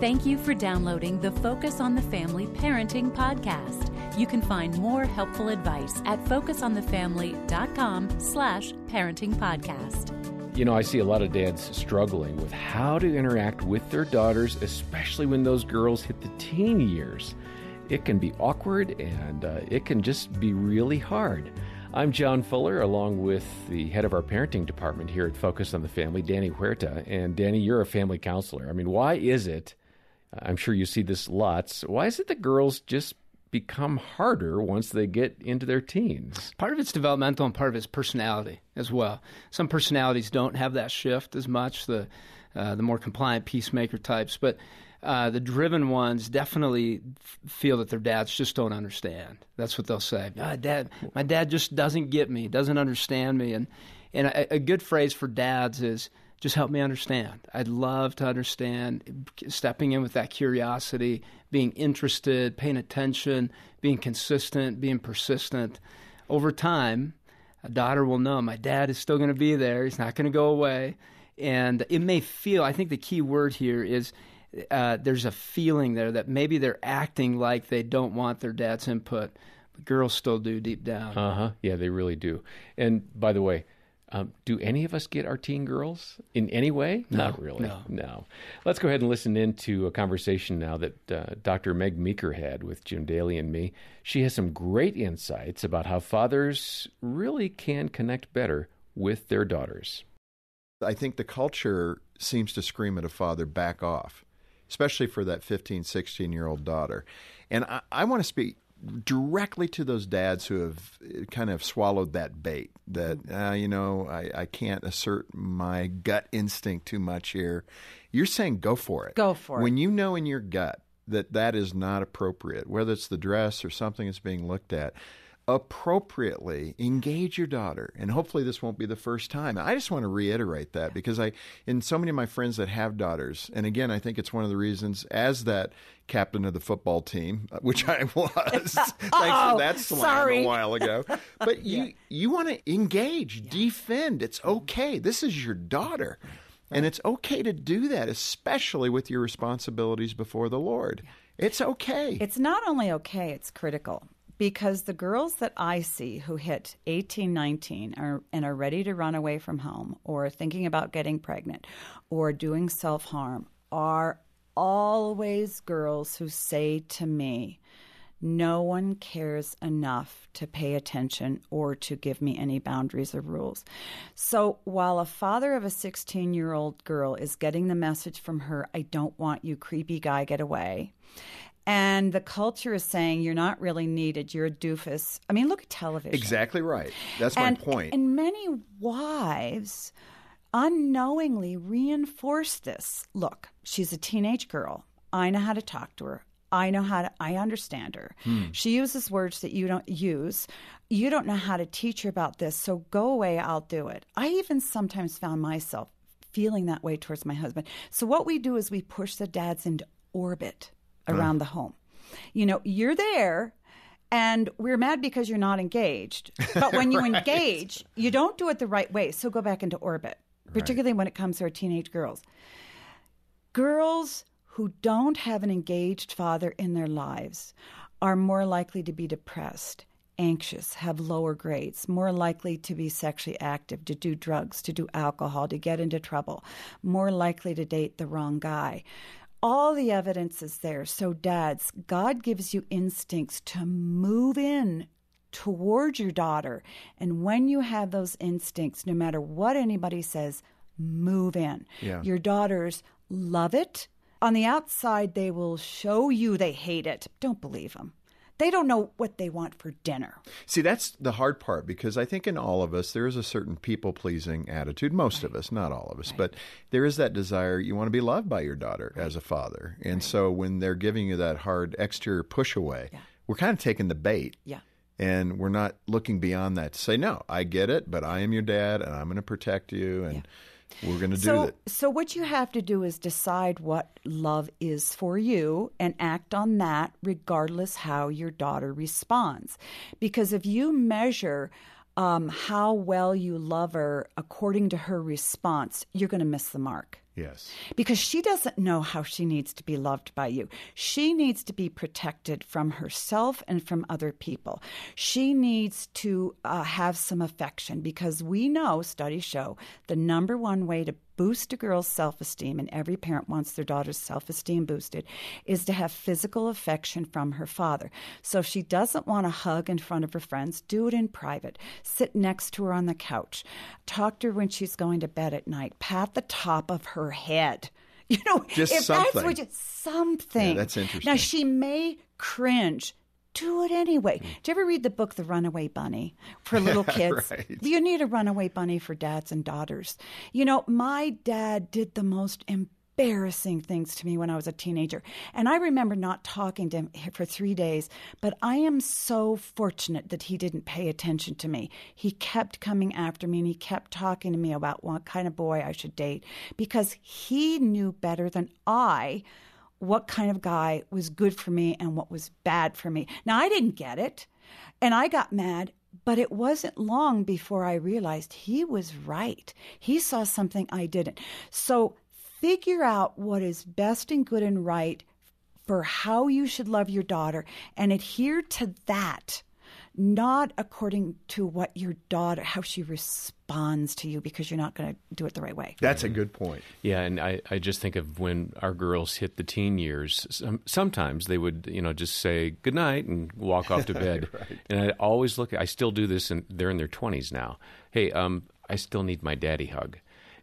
Thank you for downloading the Focus on the Family Parenting Podcast. You can find more helpful advice at focusonthefamily.com slash parenting podcast. You know, I see a lot of dads struggling with how to interact with their daughters, especially when those girls hit the teen years. It can be awkward and uh, it can just be really hard. I'm John Fuller, along with the head of our parenting department here at Focus on the Family, Danny Huerta. And Danny, you're a family counselor. I mean, why is it? I'm sure you see this lots. Why is it that girls just become harder once they get into their teens. Part of it's developmental and part of it's personality as well. Some personalities don't have that shift as much, the, uh, the more compliant peacemaker types, but uh, the driven ones definitely feel that their dads just don't understand. That's what they'll say. Ah, dad, my dad just doesn't get me, doesn't understand me. And, and a, a good phrase for dads is, just help me understand. I'd love to understand, stepping in with that curiosity, being interested, paying attention, being consistent, being persistent. Over time, a daughter will know my dad is still going to be there. He's not going to go away. And it may feel, I think the key word here is uh, there's a feeling there that maybe they're acting like they don't want their dad's input, but girls still do deep down. Uh huh. Yeah, they really do. And by the way, um, do any of us get our teen girls in any way? No, Not really. no. no. Let's go ahead and listen into a conversation now that uh, Dr. Meg Meeker had with Jim Daly and me. She has some great insights about how fathers really can connect better with their daughters. I think the culture seems to scream at a father, back off, especially for that 15, 16 year old daughter. And I, I want to speak directly to those dads who have uh, kind of swallowed that bait that, uh, you know, I, I can't assert my gut instinct too much here. You're saying go for it. Go for it. When you know in your gut that that is not appropriate, whether it's the dress or something that's being looked at, appropriately engage your daughter. And hopefully this won't be the first time. I just want to reiterate that because i in so many of my friends that have daughters and again i think it's one of the reasons as that captain of the football team uh, which i was thanks for that slam a while ago. But you you want to engage defend. It's okay. This is your daughter. And it's okay to do that especially with your responsibilities before the lord. It's okay. It's not only okay, it's critical. Because the girls that I see who hit 18, 19 are, and are ready to run away from home or thinking about getting pregnant or doing self harm are always girls who say to me, No one cares enough to pay attention or to give me any boundaries or rules. So while a father of a 16 year old girl is getting the message from her, I don't want you, creepy guy, get away. And the culture is saying you're not really needed. You're a doofus. I mean, look at television. exactly right that's my and, point And many wives unknowingly reinforce this. Look, she's a teenage girl. I know how to talk to her. I know how to, I understand her. Hmm. She uses words that you don't use. You don't know how to teach her about this, so go away, I'll do it. I even sometimes found myself feeling that way towards my husband. So what we do is we push the dads into orbit around the home. You know, you're there and we're mad because you're not engaged. But when you engage, you don't do it the right way. So go back into orbit, particularly when it comes to our teenage girls. Girls who don't have an engaged father in their lives are more likely to be depressed, anxious, have lower grades, more likely to be sexually active, to do drugs, to do alcohol, to get into trouble, more likely to date the wrong guy. All the evidence is there. So, dads, God gives you instincts to move in towards your daughter. And when you have those instincts, no matter what anybody says, move in. Yeah. Your daughters love it. On the outside, they will show you they hate it. Don't believe them. They don't know what they want for dinner. See, that's the hard part because I think in all of us there is a certain people pleasing attitude. Most of us, not all of us, but there is that desire you want to be loved by your daughter as a father. And so when they're giving you that hard exterior push away, we're kind of taking the bait. Yeah. And we're not looking beyond that to say, no, I get it, but I am your dad and I'm going to protect you and we're going to do So, it. so what you have to do is decide what love is for you and act on that regardless how your daughter responds. Because if you measure um, how well you love her according to her response, you're going to miss the mark. Yes. Because she doesn't know how she needs to be loved by you. She needs to be protected from herself and from other people. She needs to uh, have some affection because we know, studies show, the number one way to boost a girl's self esteem, and every parent wants their daughter's self esteem boosted, is to have physical affection from her father. So if she doesn't want to hug in front of her friends, do it in private. Sit next to her on the couch. Talk to her when she's going to bed at night. Pat the top of her head. You know, Just if something. that's what you, something. Yeah, that's interesting. Now she may cringe. Do it anyway. Hmm. Did you ever read the book The Runaway Bunny for little kids? Right. You need a runaway bunny for dads and daughters. You know, my dad did the most embarrassing things to me when I was a teenager. And I remember not talking to him for three days, but I am so fortunate that he didn't pay attention to me. He kept coming after me and he kept talking to me about what kind of boy I should date because he knew better than I what kind of guy was good for me and what was bad for me. Now, I didn't get it and I got mad, but it wasn't long before I realized he was right. He saw something I didn't. So, figure out what is best and good and right for how you should love your daughter and adhere to that not according to what your daughter how she responds to you because you're not going to do it the right way That's a good point. Yeah, and I, I just think of when our girls hit the teen years. Some, sometimes they would, you know, just say good night and walk off to bed. And I always look. I still do this, and they're in their twenties now. Hey, um, I still need my daddy hug.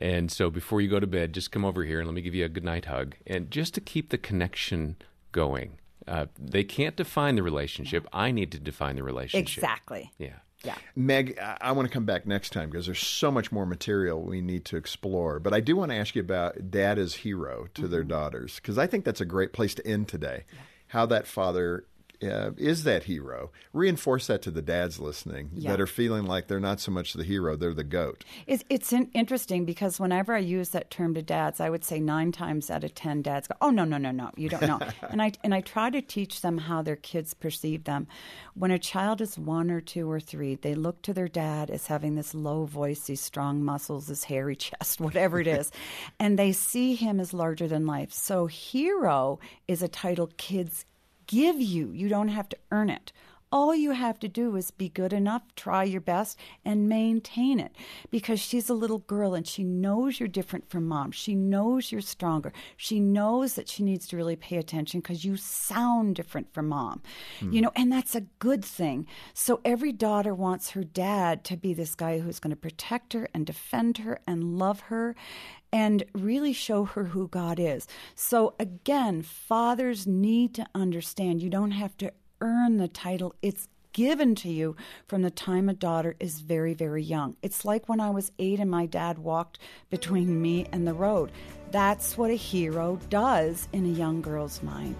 And so before you go to bed, just come over here and let me give you a good night hug, and just to keep the connection going. Uh, they can't define the relationship. I need to define the relationship. exactly Yeah. yeah Meg, I, I want to come back next time because there's so much more material we need to explore. But I do want to ask you about dad as hero to their daughters because I think that's a great place to end today. How that father uh, is that hero. Reinforce that to the dads listening Yeah. that are feeling like they're not so much the hero, they're the goat. It's, it's interesting because whenever I use that term to dads, I would say nine times out of ten dads go, "Oh no, no, no, no, you don't know." and I and I try to teach them how their kids perceive them. When a child is one or two or three, they look to their dad as having this low voice, these strong muscles, this hairy chest, whatever it is, and they see him as larger than life. So hero is a title kids give you. You don't have to earn it. All you have to do is be good enough, try your best, and maintain it. Because she's a little girl and she knows you're different from mom. She knows you're stronger. She knows that she needs to really pay attention because you sound different from mom. You hmm. know, and that's a good thing. So every daughter wants her dad to be this guy who's going to protect her and defend her and love her and really show her who God is. So again, fathers need to understand you don't have to earn the title. It's given to you from the time a daughter is very, very young. It's like when I was eight and my dad walked between me and the road. That's what a hero does in a young girl's mind.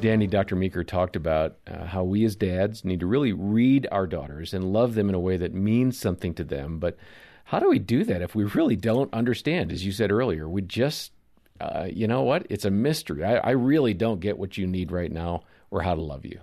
Danny, Dr. Meeker talked about uh, how we as dads need to really read our daughters and love them in a way that means something to them. But how do we do that if we really don't understand? As you said earlier, we just, uh, you know what? It's a mystery. I, I really don't get what you need right now or how to love you.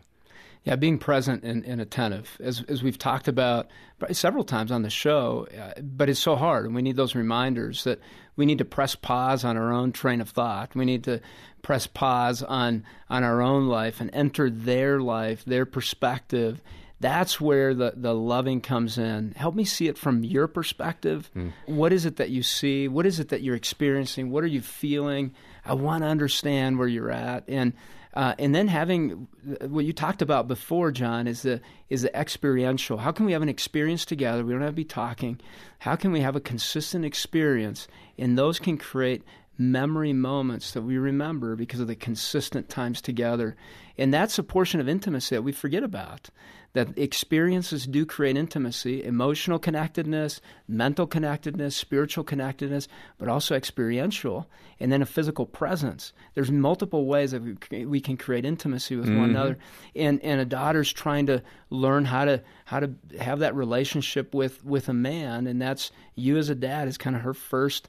Yeah, being present and, and attentive, as as we've talked about several times on the show, uh, but it's so hard, and we need those reminders that we need to press pause on our own train of thought. We need to press pause on on our own life and enter their life, their perspective. That's where the, the loving comes in. Help me see it from your perspective. What is it that you see? What is it that you're experiencing? What are you feeling? I want to understand where you're at. And uh, and then having what you talked about before, John, is the is the experiential. How can we have an experience together? We don't have to be talking. How can we have a consistent experience? And those can create memory moments that we remember because of the consistent times together. And that's a portion of intimacy that we forget about. That experiences do create intimacy, emotional connectedness, mental connectedness, spiritual connectedness, but also experiential, and then a physical presence. There's multiple ways that we, we can create intimacy with one mm-hmm. another. And and a daughter's trying to learn how to how to have that relationship with with a man, and that's you as a dad is kind of her first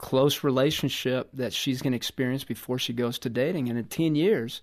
close relationship that she's going to experience before she goes to dating. And in teen years,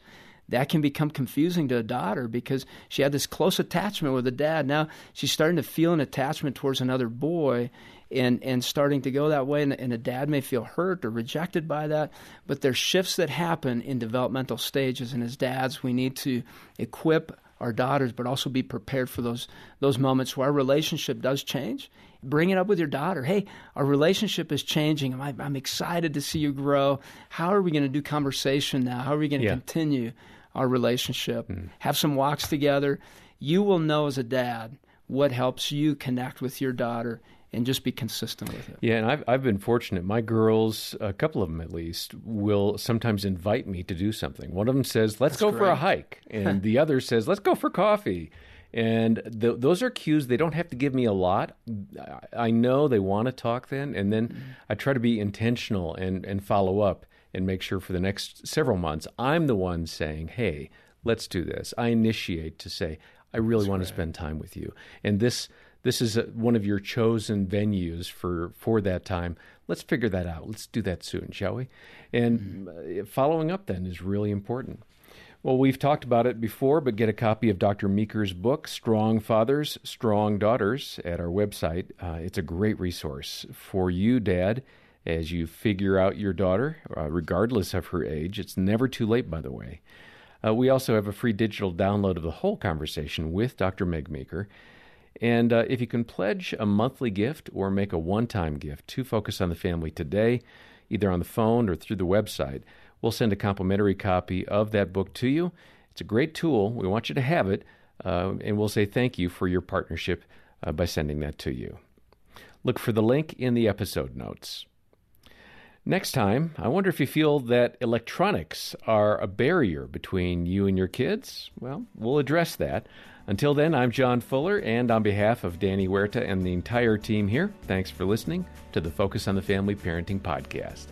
that can become confusing to a daughter because she had this close attachment with a dad. Now she's starting to feel an attachment towards another boy, and and starting to go that way and, and a dad may feel hurt or rejected by that but there's shifts that happen in developmental stages and as dads we need to equip our daughters but also be prepared for those those moments where our relationship does change. Bring it up with your daughter. Hey our relationship is changing. I'm, I'm excited to see you grow. How are we going to do conversation now? How are we going to Yeah. continue our relationship? Hmm. Have some walks together. You will know as a dad what helps you connect with your daughter and just be consistent with it. Yeah, and I've I've been fortunate. My girls, a couple of them at least, will sometimes invite me to do something. One of them says, "Let's go for a hike," and the other says, "Let's go for coffee." And th- those are cues. They don't have to give me a lot. I- I know they want to talk then, and then mm-hmm. I try to be intentional and and follow up and make sure for the next several months I'm the one saying, "Hey, let's do this." I initiate to say, "I really want to spend time with you," and this this is a, one of your chosen venues for for that time. Let's figure that out. Let's do that soon, shall we? And uh, following up then is really important. Well, we've talked about it before, but get a copy of Dr. Meeker's book, Strong Fathers, Strong Daughters, at our website. Uh, it's a great resource for you, Dad, as you figure out your daughter, uh, regardless of her age. It's never too late, by the way. Uh, we also have a free digital download of the whole conversation with Dr. Meg Meeker. And uh, if you can pledge a monthly gift or make a one time gift to Focus on the Family today, either on the phone or through the website, we'll send a complimentary copy of that book to you. It's a great tool. We want you to have it, uh, and we'll say thank you for your partnership uh, by sending that to you. Look for the link in the episode notes. Next time, I wonder if you feel that electronics are a barrier between you and your kids. Well, we'll address that. Until then, I'm John Fuller, and on behalf of Danny Huerta and the entire team here, thanks for listening to the Focus on the Family Parenting Podcast.